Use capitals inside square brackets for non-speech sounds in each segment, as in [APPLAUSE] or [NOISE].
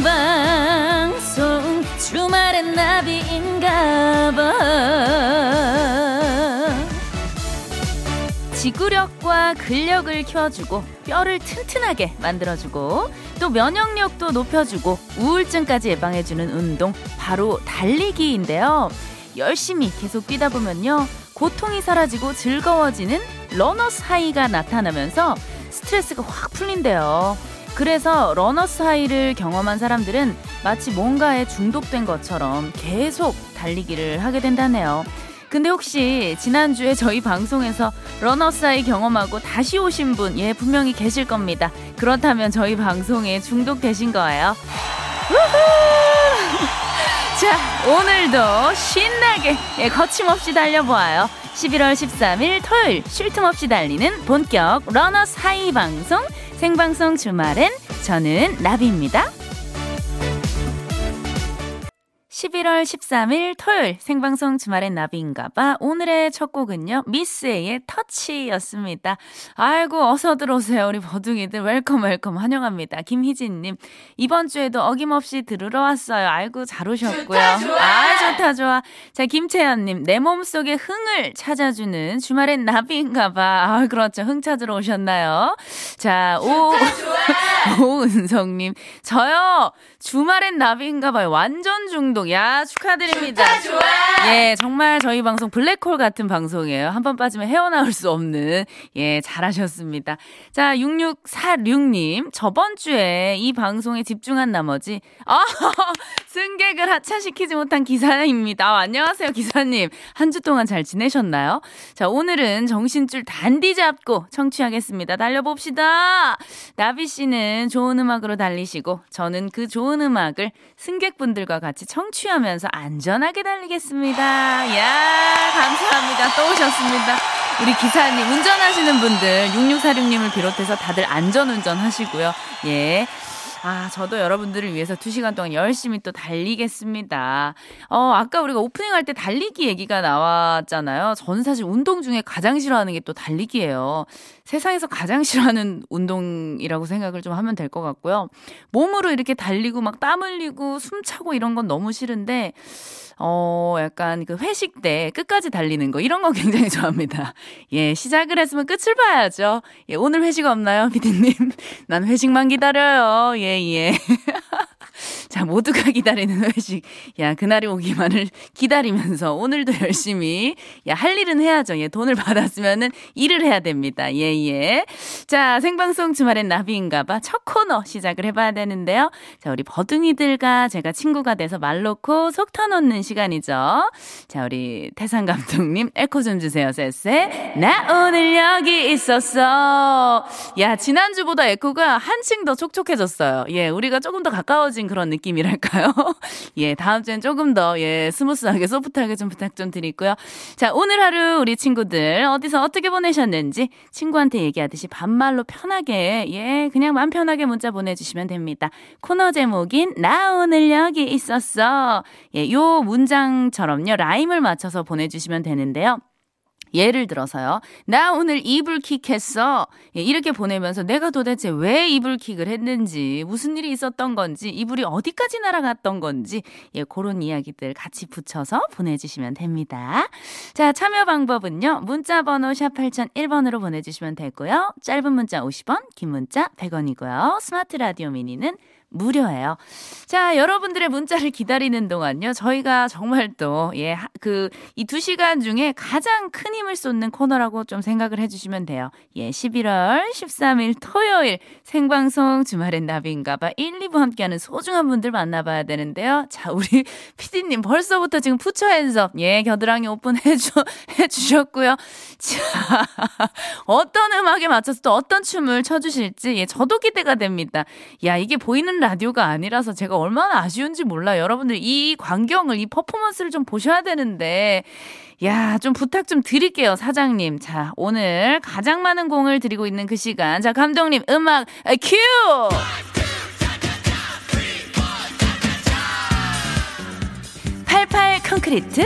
생방송 주말엔 나비인가봐 지구력과 근력을 키워주고 뼈를 튼튼하게 만들어주고 또 면역력도 높여주고 우울증까지 예방해주는 운동 바로 달리기인데요. 열심히 계속 뛰다 보면요. 고통이 사라지고 즐거워지는 러너스 하이가 나타나면서 스트레스가 확 풀린대요. 그래서 runner's high를 경험한 사람들은 마치 뭔가에 중독된 것처럼 계속 달리기를 하게 된다네요. 근데 혹시 지난주에 저희 방송에서 runner's high 경험하고 다시 오신 분, 예, 분명히 계실 겁니다. 그렇다면 저희 방송에 중독되신 거예요. 자, 오늘도 신나게, 예, 거침없이 달려보아요. 11월 13일 토요일 쉴 틈 없이 달리는 본격 runner's high 방송 생방송 주말엔 저는 나비입니다. 11월 13일 토요일 생방송 주말엔 나비인가봐. 오늘의 첫 곡은요, miss A의 Touch였습니다. 아이고, 어서 들어오세요. 우리 버둥이들. Welcome, welcome. 환영합니다. 김희진님. 이번 주에도 어김없이 들으러 왔어요. 아이고, 잘 오셨고요. 좋다, 좋아. 아, 좋다, 좋아. 자, 김채연님. 내 몸속에 흥을 찾아주는 주말엔 나비인가봐. 아, 그렇죠. 흥 찾으러 오셨나요? 자, 오, [LAUGHS] 오은성님. 저요, 주말엔 나비인가봐요. 완전 중독. 야, 축하드립니다. 좋아. 예, 정말 저희 방송 블랙홀 같은 방송이에요. 한 번 빠지면 헤어나올 수 없는. 예, 잘하셨습니다. 자, 6646님. 저번 주에 이 방송에 집중한 나머지, 아, [LAUGHS] 승객을 하차시키지 못한 기사입니다. 아, 안녕하세요, 기사님. 한 주 동안 잘 지내셨나요? 자, 오늘은 정신줄 단디 잡고 청취하겠습니다. 달려봅시다. 나비 씨는 좋은 음악으로 달리시고, 저는 그 좋은 음악을 승객분들과 같이 청취하면서 안전하게 달리겠습니다. 야 감사합니다. 또 오셨습니다. 우리 기사님, 운전하시는 분들, 6646님을 비롯해서 다들 안전운전 하시고요. 예. 아, 저도 여러분들을 위해서 2시간 동안 열심히 또 달리겠습니다. 어, 아까 우리가 오프닝 할 때 달리기 얘기가 나왔잖아요. 저는 사실 운동 중에 가장 싫어하는 게 또 달리기예요. 세상에서 가장 싫어하는 운동이라고 생각을 좀 하면 될 것 같고요. 몸으로 이렇게 달리고 막 땀 흘리고 숨 차고 이런 건 너무 싫은데, 어, 약간 그 회식 때 끝까지 달리는 거, 이런 거 [LAUGHS] 굉장히 좋아합니다. 예, 시작을 했으면 끝을 봐야죠. 예, 오늘 회식 없나요, 피디님? [LAUGHS] 난 회식만 기다려요. 예, 예. [LAUGHS] 자, 모두가 [LAUGHS] 기다리는 회식. 야, 그날이 오기만을 기다리면서 오늘도 [LAUGHS] 열심히, 야, 할 일은 해야죠. 예, 돈을 받았으면은 일을 해야 됩니다. 예, 예. 자, 생방송 주말엔 나비인가봐. 첫 코너 시작을 해봐야 되는데요. 자, 우리 버둥이들과 제가 친구가 돼서 말 놓고 속 터놓는 시간이죠. 자, 우리 태상 감독님, 에코 좀 주세요, 쎄쎄. 나 오늘 여기 있었어. 야, 지난주보다 에코가 한층 더 촉촉해졌어요. 예, 우리가 조금 더 가까워진 그런 느낌 이랄까요? [LAUGHS] 예, 다음 주엔 조금 더, 예, 스무스하게, 소프트하게 좀 부탁 좀 드리고요. 자, 오늘 하루 우리 친구들 어디서 어떻게 보내셨는지 친구한테 얘기하듯이 반말로 편하게, 예, 그냥 맘 편하게 문자 보내주시면 됩니다. 코너 제목인 나 오늘 여기 있었어. 예, 요 문장처럼요, 라임을 맞춰서 보내주시면 되는데요. 예를 들어서요. 나 오늘 이불킥 했어. 예, 이렇게 보내면서 내가 도대체 왜 이불킥을 했는지, 무슨 일이 있었던 건지, 이불이 어디까지 날아갔던 건지, 예, 그런 이야기들 같이 붙여서 보내주시면 됩니다. 자, 참여 방법은요. 문자 번호 샵 8001번으로 보내주시면 되고요. 짧은 문자 50원, 긴 문자 100원이고요. 스마트 라디오 미니는 무료예요. 자, 여러분들의 문자를 기다리는 동안요. 저희가 정말 또, 예, 그, 이 두 시간 중에 가장 큰 힘을 쏟는 코너라고 좀 생각을 해주시면 돼요. 예, 11월 13일 토요일 생방송 주말엔 나비인가봐 1, 2부 함께하는 소중한 분들 만나봐야 되는데요. 자, 우리 [LAUGHS] 피디님 벌써부터 지금 푸처 핸섭, 예, 겨드랑이 오픈해주, [LAUGHS] 해주셨고요. 자, [LAUGHS] 어떤 음악에 맞춰서 또 어떤 춤을 춰주실지, 예, 저도 기대가 됩니다. 야, 이게 보이는 라디오가 아니라서 제가 얼마나 아쉬운지 몰라요. 여러분들 이 광경을, 이 퍼포먼스를 좀 보셔야 되는데, 야, 좀 부탁 좀 드릴게요, 사장님. 자, 오늘 가장 많은 공을 들이고 있는 그 시간. 자, 감독님, 음악, 큐! 88 콘크리트,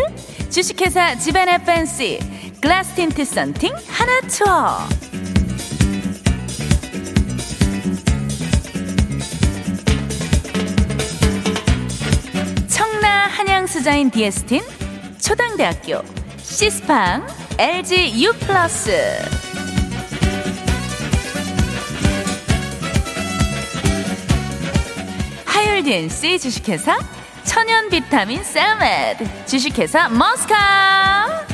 주식회사 지벤의 팬시, 글라스 틴트 썬팅, 하나 투어. 상장수자인 디에스틴, 초당대학교, 시스팡, LG U 플러스. 하율 DNC 주식회사, 천연 비타민 셀메드, 주식회사 머스카.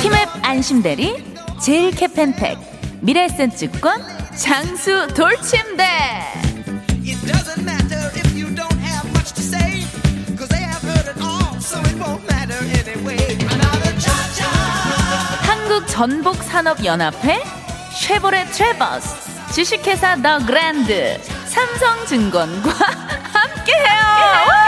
힘앱 안심대리 제일 캐펜팩 미래센증권 장수 돌침대. 한국 전복 산업 연합회 쉐보레 트레버스 주식회사 더 그랜드 삼성증권과 [LAUGHS] 함께해요. 주말인데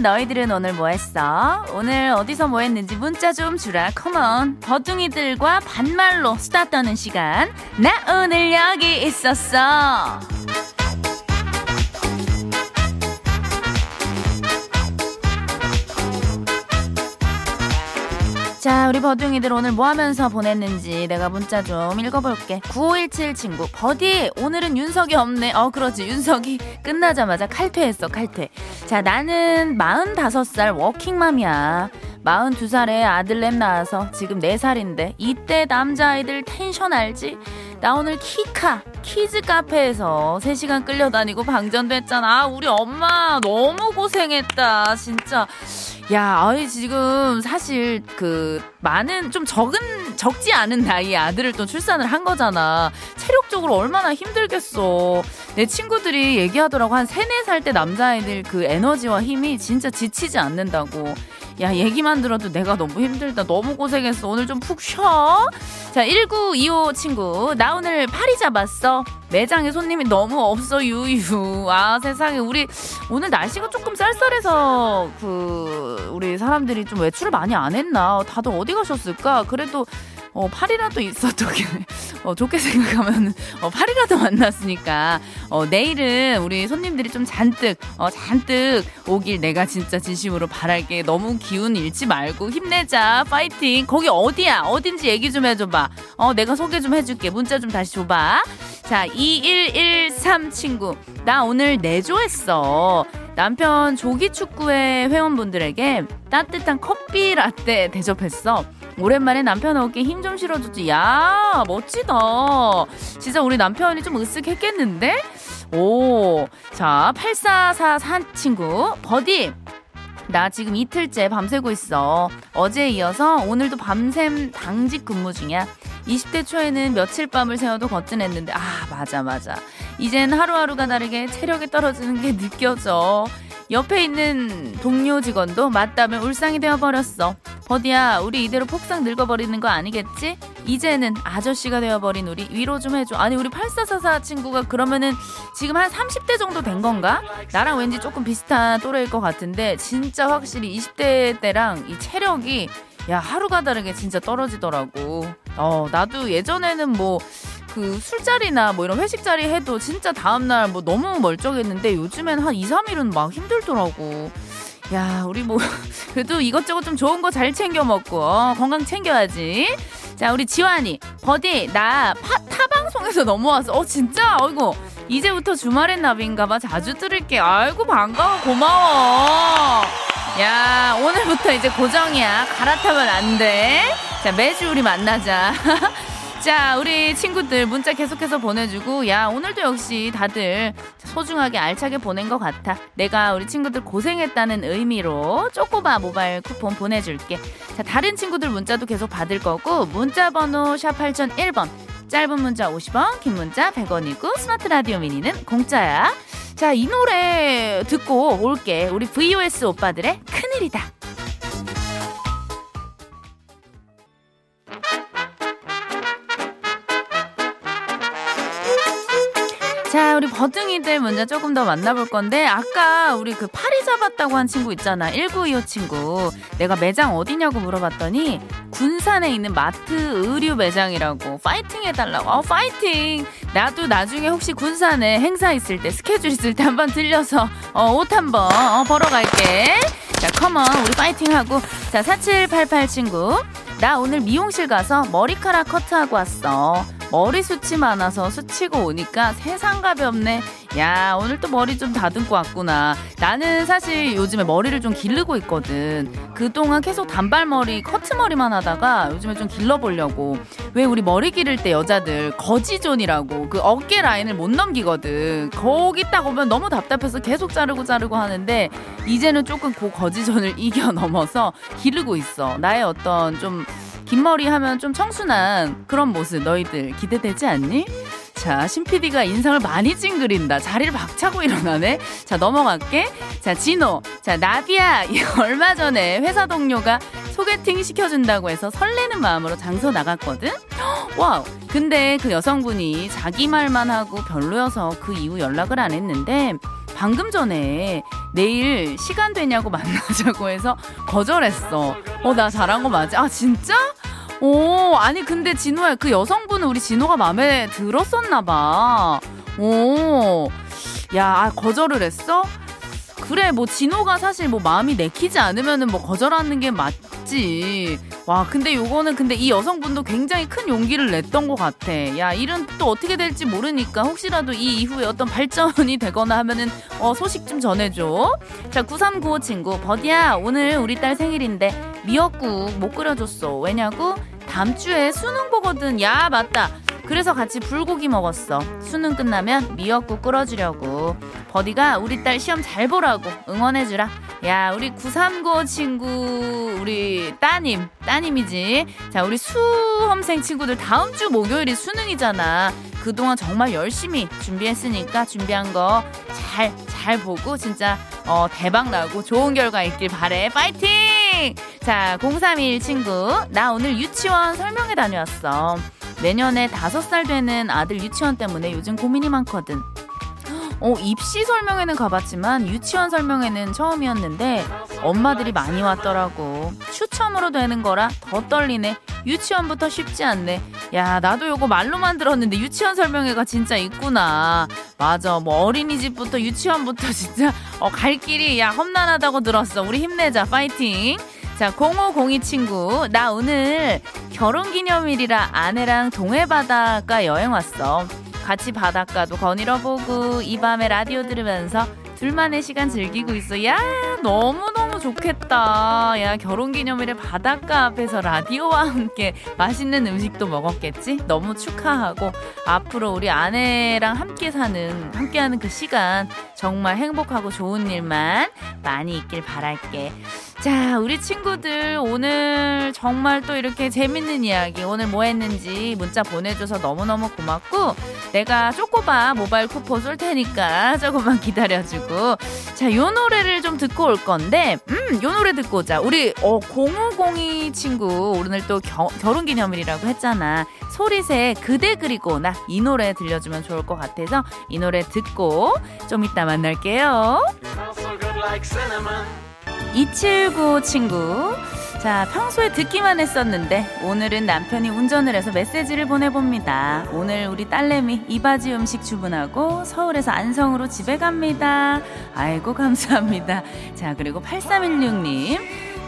너희들은 오늘 뭐 했어? 오늘 어디서 뭐 했는지 문자 좀 주라. 컴온. 버둥이들과 반말로 수다 떠는 시간. 나 오늘 여기 있었어. 자, 우리 버둥이들 오늘 뭐 하면서 보냈는지 내가 문자 좀 읽어볼게. 9517 친구. 버디, 오늘은 윤석이 없네. 어, 그렇지. 윤석이 [LAUGHS] 끝나자마자 칼퇴했어, 칼퇴. 자, 나는 45살 워킹맘이야. 42살에 아들내미 낳아서 지금 4살인데 이때 남자아이들 텐션 알지? 나 오늘 키카 키즈 카페에서 3시간 끌려다니고 방전됐잖아. 아, 우리 엄마 너무 고생했다. 진짜. 야, 아이 지금 사실 그 많은 좀 적은 적지 않은 나이에 아들을 또 출산을 한 거잖아. 체력적으로 얼마나 힘들겠어. 내 친구들이 얘기하더라고 한 3, 4살 때 남자아이들 그 에너지와 힘이 진짜 지치지 않는다고. 야, 얘기만 들어도 내가 너무 힘들다. 너무 고생했어. 오늘 좀 푹 쉬어. 자, 1925 친구. 나 오늘 파리 잡았어. 매장에 손님이 너무 없어, 유유. 아, 세상에. 우리 오늘 날씨가 조금 쌀쌀해서 그, 우리 사람들이 좀 외출을 많이 안 했나. 다들 어디 가셨을까? 그래도 어, 팔이라도 있어도 [LAUGHS] 어, 좋게 생각하면 어, 팔이라도 만났으니까 어, 내일은 우리 손님들이 좀 잔뜩 어, 잔뜩 오길 내가 진짜 진심으로 바랄게. 너무 기운 잃지 말고 힘내자. 파이팅. 거기 어디야? 어딘지 얘기 좀 해줘봐. 어 내가 소개 좀 해줄게. 문자 좀 다시 줘봐. 자 2113 친구. 나 오늘 내조했어. 남편 조기축구회 회원분들에게 따뜻한 커피 라떼 대접했어 오랜만에 남편 어깨 힘 좀 실어주지. 야, 멋지다. 진짜 우리 남편이 좀 으쓱했겠는데? 오, 자, 8444 친구, 버디. 나 지금 이틀째 밤새고 있어. 어제에 이어서 오늘도 밤샘 당직 근무 중이야. 20대 초에는 며칠 밤을 새워도 거뜬했는데, 아, 맞아, 맞아. 이젠 하루하루가 다르게 체력이 떨어지는 게 느껴져. 옆에 있는 동료 직원도 맞다면 울상이 되어버렸어. 버디야, 우리 이대로 폭삭 늙어버리는 거 아니겠지? 이제는 아저씨가 되어버린 우리 위로 좀 해줘. 아니, 우리 8444 친구가 그러면은 지금 한 30대 정도 된 건가? 나랑 왠지 조금 비슷한 또래일 것 같은데, 진짜 확실히 20대 때랑 이 체력이 야, 하루가 다르게 진짜 떨어지더라고. 어, 나도 예전에는 뭐, 그 술자리나 뭐 이런 회식 자리 해도 진짜 다음날 뭐 너무 멀쩡했는데 요즘엔 한 2, 3일은 막 힘들더라고. 야, 우리 뭐, [LAUGHS] 그래도 이것저것 좀 좋은 거 잘 챙겨 먹고, 어, 건강 챙겨야지. 자, 우리 지환이. 버디, 나 파, 타방송에서 [LAUGHS] 넘어왔어. 어, 진짜? 어이구. 이제부터 주말엔 나비인가봐. 자주 들을게. 아이고, 반가워. 고마워. 야, 오늘부터 이제 고정이야. 갈아타면 안 돼. 자, 매주 우리 만나자. [LAUGHS] 자, 우리 친구들 문자 계속해서 보내주고, 야, 오늘도 역시 다들 소중하게 알차게 보낸 것 같아. 내가 우리 친구들 고생했다는 의미로 쪼꼬바 모바일 쿠폰 보내줄게. 자, 다른 친구들 문자도 계속 받을 거고, 문자 번호 샵 8001번. 짧은 문자 50원, 긴 문자 100원이고, 스마트 라디오 미니는 공짜야. 자, 이 노래 듣고 올게. 우리 VOS 오빠들의 큰일이다. 자, 우리 버둥이들 문제 조금 더 만나볼 건데 아까 우리 그 파리 잡았다고 한 친구 있잖아. 1925 친구. 내가 매장 어디냐고 물어봤더니 군산에 있는 마트 의류 매장이라고 파이팅 해달라고. 어 파이팅! 나도 나중에 혹시 군산에 행사 있을 때 스케줄 있을 때 한번 들려서 어, 옷 한번 어, 보러 갈게. 자 come on 우리 파이팅 하고. 자 4788 친구. 나 오늘 미용실 가서 머리카락 커트하고 왔어 머리 숱이 많아서 스치고 오니까 세상갑이 없네. 야, 오늘 또 머리 좀 다듬고 왔구나. 나는 사실 요즘에 머리를 좀 기르고 있거든. 그동안 계속 단발머리, 커트머리만 하다가 요즘에 좀 길러보려고. 왜 우리 머리 기를 때 여자들 거지존이라고 그 어깨 라인을 못 넘기거든. 거기 딱 오면 너무 답답해서 계속 자르고 자르고 하는데 이제는 조금 그 거지존을 [LAUGHS] 이겨 넘어서 기르고 있어. 나의 어떤 좀 긴 머리 하면 좀 청순한 그런 모습 너희들 기대되지 않니? 자, 신 PD가 인상을 많이 찡그린다. 자리를 박차고 일어나네. 자, 넘어갈게. 자, 진호. 자, 나비야. [LAUGHS] 얼마 전에 회사 동료가 소개팅 시켜준다고 해서 설레는 마음으로 장소 나갔거든? Wow. 근데 그 여성분이 자기 말만 하고 별로여서 그 이후 연락을 안 했는데 방금 전에 내일 시간 되냐고 [LAUGHS] 만나자고 해서 거절했어. 어, 나 잘한 거 맞지? 아, 진짜? 오, 아니, 근데 진호야, 그 여성분은 우리 진호가 마음에 들었었나봐. 오, 야, 아, 거절을 했어? 그래, 뭐, 진호가 사실 뭐 마음이 내키지 않으면은 뭐 거절하는 게 맞 지. 와, 근데 요거는 근데 이 여성분도 굉장히 큰 용기를 냈던 것 같아. 야, 일은 또 어떻게 될지 모르니까 혹시라도 이 이후에 어떤 발전이 되거나 하면은 어, 소식 좀 전해줘. 자, 9395 친구. 버디야, 오늘 우리 딸 생일인데 미역국 못 끓여줬어. 왜냐고? 다음 주에 수능 보거든. 야, 맞다. 그래서 같이 불고기 먹었어. 수능 끝나면 미역국 끓여주려고. 버디가 우리 딸 시험 잘 보라고 응원해주라. 야, 우리 939 친구, 우리 따님, 따님이지. 자, 우리 수험생 친구들 다음 주 목요일이 수능이잖아. 그동안 정말 열심히 준비했으니까 준비한 거 잘, 잘 보고 진짜, 어, 대박 나고 좋은 결과 있길 바래. 파이팅! 자, 031 친구. 나 오늘 유치원 설명회 다녀왔어. 내년에 다섯 살 되는 아들 유치원 때문에 요즘 고민이 많거든. 어, 입시 설명회는 가봤지만 유치원 설명회는 처음이었는데 엄마들이 많이 왔더라고. 추첨으로 되는 거라 더 떨리네. 유치원부터 쉽지 않네. 야, 나도 요거 말로만 들었는데 유치원 설명회가 진짜 있구나. 맞아. 뭐 어린이집부터 유치원부터 [LAUGHS] 진짜 어, 갈 길이 야 험난하다고 들었어. 우리 힘내자. 파이팅. 자, 0502 친구. 나 오늘 결혼 기념일이라 아내랑 동해 바닷가 여행 왔어. 같이 바닷가도 거닐어 보고 이 밤에 라디오 들으면서 둘만의 시간 즐기고 있어. 야, 너무너무 좋겠다. 야, 결혼 기념일에 바닷가 앞에서 라디오와 함께 맛있는 음식도 먹었겠지? 너무 축하하고 앞으로 우리 아내랑 함께 사는, 함께 하는 그 시간 정말 행복하고 좋은 일만 많이 있길 바랄게. 자, 우리 친구들 오늘 정말 또 이렇게 재밌는 이야기 오늘 뭐 했는지 문자 보내줘서 너무너무 고맙고 내가 쪼꼬바 모바일 쿠폰 쏠 테니까 [LAUGHS] 조금만 기다려주고 자, 요 노래를 좀 듣고 올 건데 음, 요 노래 듣고 오자. 우리 어, 0502 친구 오늘 또 겨, 결혼 기념일이라고 했잖아. 소리새 그대 그리고 나 이 노래 들려주면 좋을 것 같아서 이 노래 듣고 좀 이따 만날게요. 279 친구. 자, 평소에 듣기만 했었는데 오늘은 남편이 운전을 해서 메시지를 보내봅니다. 오늘 우리 딸내미 이바지 음식 주문하고 서울에서 안성으로 집에 갑니다. 아이고 감사합니다. 자, 그리고 8316님.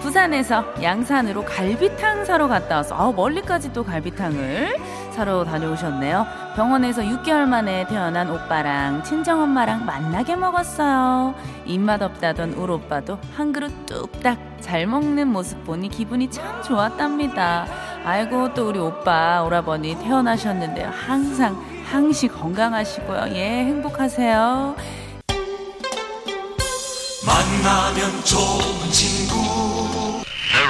부산에서 양산으로 갈비탕 사러 갔다 와서 아, 멀리까지 또 갈비탕을 사러 다녀오셨네요. 병원에서 6개월 만에 태어난 오빠랑 친정엄마랑 만나게 먹었어요. 입맛 없다던 울 오빠도 한 그릇 뚝딱 잘 먹는 모습 보니 기분이 참 좋았답니다. 아이고 또 우리 오빠 오라버니 태어나셨는데요. 항상 항시 건강하시고요. 예 행복하세요. 만나면 좋은 친구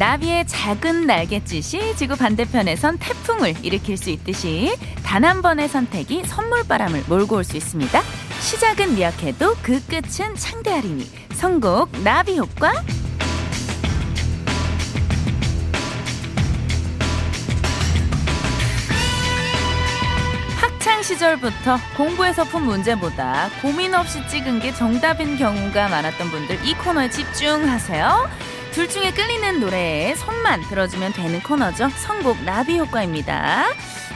나비의 작은 날갯짓이 지구 반대편에선 태풍을 일으킬 수 있듯이 단 한 번의 선택이 선물바람을 몰고 올 수 있습니다. 시작은 미약해도 그 끝은 창대하리니 선곡 나비 효과 학창 시절부터 공부에서 푼 문제보다 고민 없이 찍은 게 정답인 경우가 많았던 분들 이 코너에 집중하세요. 둘 중에 끌리는 노래에 손만 들어주면 되는 코너죠. 선곡 나비 효과입니다.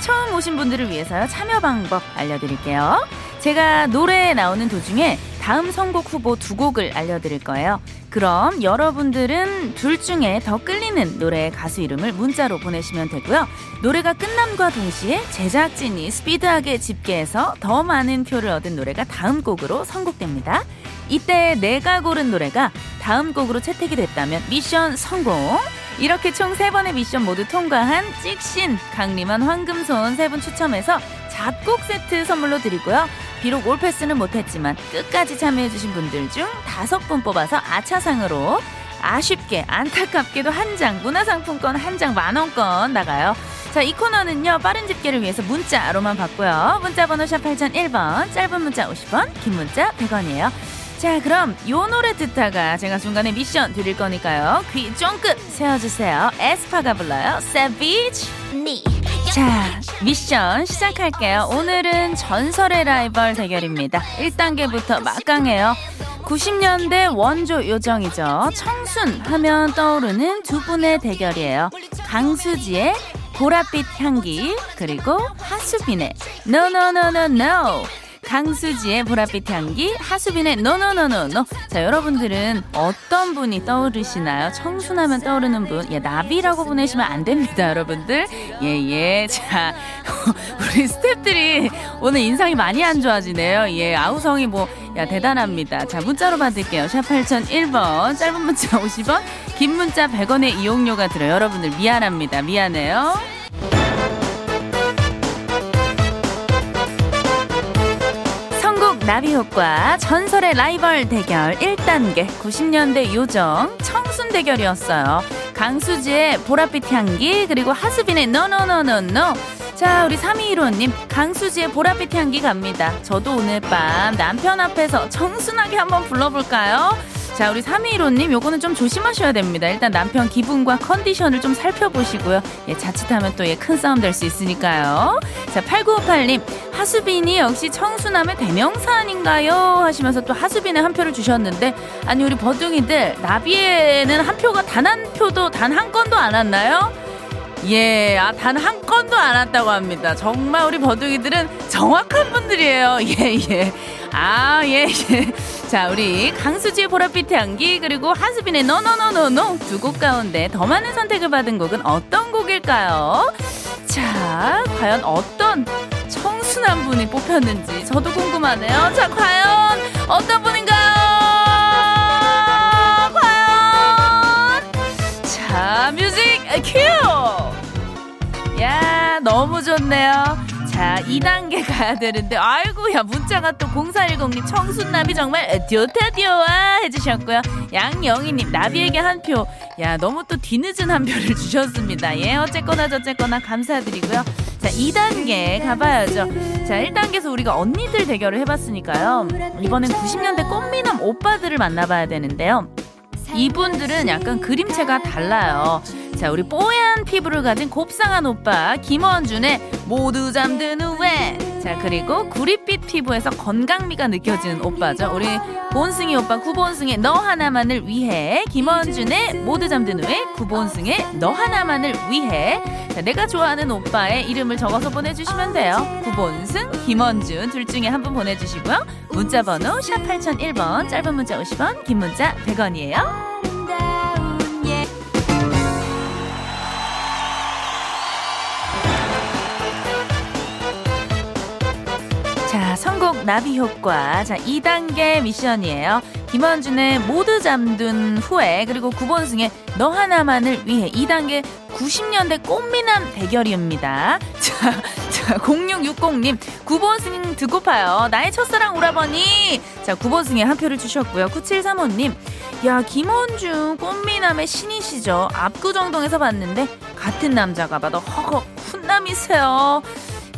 처음 오신 분들을 위해서 참여 방법 알려드릴게요. 제가 노래에 나오는 도중에 다음 선곡 후보 두 곡을 알려드릴 거예요. 그럼 여러분들은 둘 중에 더 끌리는 노래의 가수 이름을 문자로 보내시면 되고요. 노래가 끝남과 동시에 제작진이 스피드하게 집계해서 더 많은 표를 얻은 노래가 다음 곡으로 선곡됩니다. 이때 내가 고른 노래가 다음 곡으로 채택이 됐다면 미션 성공. 이렇게 총 세번의 미션 모두 통과한 찍신 강림한 황금손 세 분 추첨해서 작곡 세트 선물로 드리고요. 비록 올패스는 못했지만 끝까지 참여해주신 분들 중 다섯 분 뽑아서 아차상으로 아쉽게 안타깝게도 한 장 문화상품권 한 장 만원권 나가요. 자, 이 코너는요, 빠른 집계를 위해서 문자로만 받고요. 문자 번호 샵 8001번, 짧은 문자 50원, 긴 문자 100원이에요. 자, 그럼 요 노래 듣다가 제가 중간에 미션 드릴 거니까요. 귀 쫑긋 세워주세요. 에스파가 불러요. Savage. 자, 미션 시작할게요. 오늘은 전설의 라이벌 대결입니다. 1단계부터 막강해요. 90년대 원조 요정이죠. 청순 하면 떠오르는 두 분의 대결이에요. 강수지의 보랏빛 향기 그리고 하수빈의 No No No No No 강수지의 보랏빛 향기, 하수빈의 노노노노노. 자, 여러분들은 어떤 분이 떠오르시나요? 청순하면 떠오르는 분. 예, 나비라고 보내시면 안 됩니다, 여러분들. 예, 예. 자, [LAUGHS] 우리 스탭들이 오늘 인상이 많이 안 좋아지네요. 예, 아우성이 뭐, 야, 대단합니다. 자, 문자로 받을게요. 샵 8001번, 짧은 문자 50원, 긴 문자 100원의 이용료가 들어요. 여러분들 미안합니다. 미안해요. 나비 효과 전설의 라이벌 대결 1단계 90년대 요정 청순 대결이었어요. 강수지의 보랏빛 향기 그리고 하수빈의 노노노노노 자 우리 3215님 강수지의 보랏빛 향기 갑니다. 저도 오늘 밤 남편 앞에서 청순하게 한번 불러볼까요? 자, 우리 321호님, 요거는 좀 조심하셔야 됩니다. 일단 남편 기분과 컨디션을 좀 살펴보시고요. 예, 자칫하면 또 예, 큰 싸움 될 수 있으니까요. 자, 8958님, 하수빈이 역시 청순함의 대명사 아닌가요? 하시면서 또 하수빈의 한 표를 주셨는데, 아니, 우리 버둥이들, 나비에는 한 표가 단 한 표도, 단 한 건도 안 왔나요? 예, 아, 단 한 건도 안 왔다고 합니다. 정말 우리 버둥이들은 정확한 분들이에요. [LAUGHS] 예, 예. 아, 예, 예. [LAUGHS] 자, 우리 강수지의 보랏빛 향기 그리고 하수빈의 노노노노노 두 곡 가운데 더 많은 선택을 받은 곡은 어떤 곡일까요? 자, 과연 어떤 청순한 분이 뽑혔는지 저도 궁금하네요. 자, 과연 어떤 분인가요? 과연 자, 뮤직 큐! 야, 너무 좋네요. 자, 2단계 가야 [LAUGHS] 되는데, 아이고, 야, 문자가 또 0410님, 청순나비 정말 듀와 해주셨고요. 양영희님, 나비에게 한 표. 야, 너무 또 뒤늦은 한 표를 [LAUGHS] 주셨습니다. 예, 어쨌거나 저쨌거나 감사드리고요. 자, 2단계 가봐야죠. 자, 1단계에서 우리가 언니들 대결을 해봤으니까요. 이번엔 90년대 꽃미남 오빠들을 만나봐야 되는데요. 이분들은 약간 그림체가 달라요. 자, 우리 뽀얀 피부를 가진 곱상한 오빠 김원준의 모두 잠드는 왜. 자, 그리고 구릿빛 피부에서 건강미가 느껴지는 오빠죠. 우리 본승이 오빠 구본승의 너 하나만을 위해 김원준의 모두 잠드는 왜 구본승의 너 하나만을 위해 자, 내가 좋아하는 오빠의 이름을 적어서 보내주시면 돼요. 구본승, 김원준 둘 중에 한 분 보내주시고요. 문자 번호 샵 8001번 짧은 문자 50원 긴 문자 100원이에요. 나비 효과. 자, 2단계 미션이에요. 김원준의 모두 잠든 후에 그리고 구본승의 너 하나만을 위해 2단계 90년대 꽃미남 대결입니다. [LAUGHS] 자, 자 0660님 구본승 듣고파요. 나의 첫사랑 오라버니. 자 9번승에 한 표를 주셨고요. 9735님 야 김원준 꽃미남의 신이시죠. 압구정동에서 봤는데 같은 남자가 봐도 허걱 훈남이세요.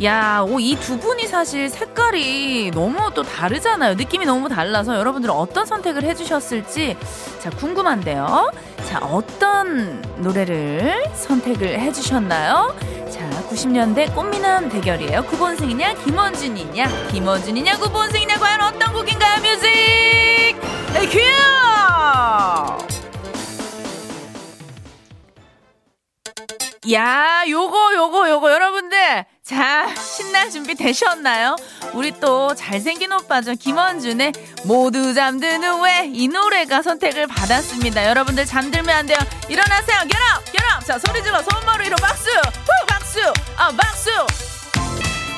야, 이두 분이 사실 색깔이 너무 또 다르잖아요. 느낌이 너무 달라서 여러분들은 어떤 선택을 해주셨을지 자 궁금한데요. 자 어떤 노래를 선택을 해주셨나요? 자 90년대 꽃미남 대결이에요. 구본승이냐 김원준이냐 김원준이냐 구본승이냐 과연 어떤 곡인가요? 뮤직 큐! 야, 요거, 요거, 요거, 여러분들. 자, 신날 준비 되셨나요? 우리 또 잘생긴 오빠죠. 김원준의 모두 잠드는 후에 이 노래가 선택을 받았습니다. 여러분들 잠들면 안 돼요. 일어나세요. get up. 자, 소리 질러. 손머리로 박수. 후, 박수. 아, 박수.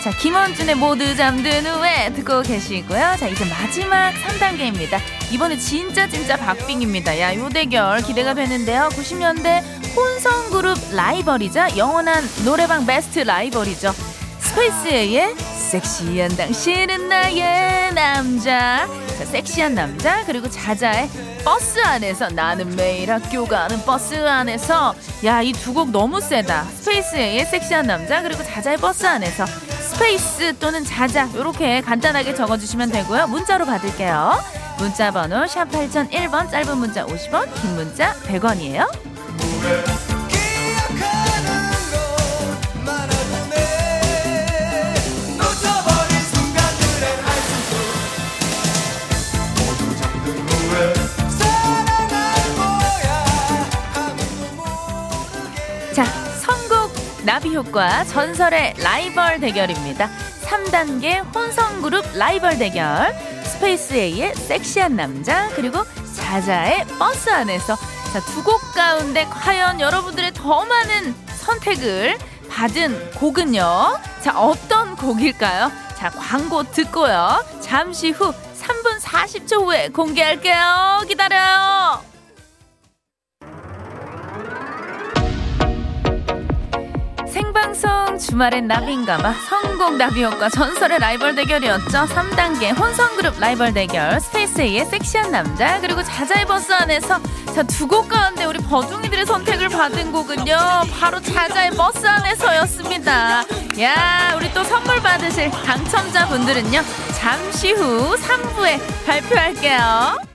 자, 김원준의 모두 잠든 후에 듣고 계시고요. 자, 이제 마지막 3단계입니다. 이번에 진짜 진짜 박빙입니다. 야, 요 대결 기대가 되는데요. 90년대 혼성 그룹 라이벌이자 영원한 노래방 베스트 라이벌이죠. 스페이스 A의 섹시한 당신은 나의 남자. 자, 섹시한 남자 그리고 자자의 버스 안에서 나는 매일 학교 가는 버스 안에서 야 이 두 곡 너무 세다. 스페이스 A의 섹시한 남자 그리고 자자의 버스 안에서 스페이스 A 또는 자자 이렇게 간단하게 적어주시면 되고요. 문자로 받을게요. 문자 번호 샵 8001번 짧은 문자 50원 긴 문자 100원이에요. 자, 선곡 나비 효과 전설의 라이벌 대결입니다. 3단계 혼성 그룹 라이벌 대결. 스페이스 A의 섹시한 남자, 그리고 자자의 버스 안에서 자, 두 곡 가운데 과연 여러분들의 더 많은 선택을 받은 곡은요? 자, 어떤 곡일까요? 자, 광고 듣고요. 잠시 후 3분 40초 후에 공개할게요. 기다려요. 생방송 주말엔 나비인가봐 선곡 나비효과 전설의 라이벌 대결이었죠. 3단계 혼성그룹 라이벌 대결. 스페이스A의 섹시한 남자 그리고 자자의 버스 안에서 자 두 곡 가운데 우리 버둥이들의 선택을 받은 곡은요. 바로 자자의 버스 안에서였습니다. 야 우리 또 선물 받으실 당첨자분들은요. 잠시 후 3부에 발표할게요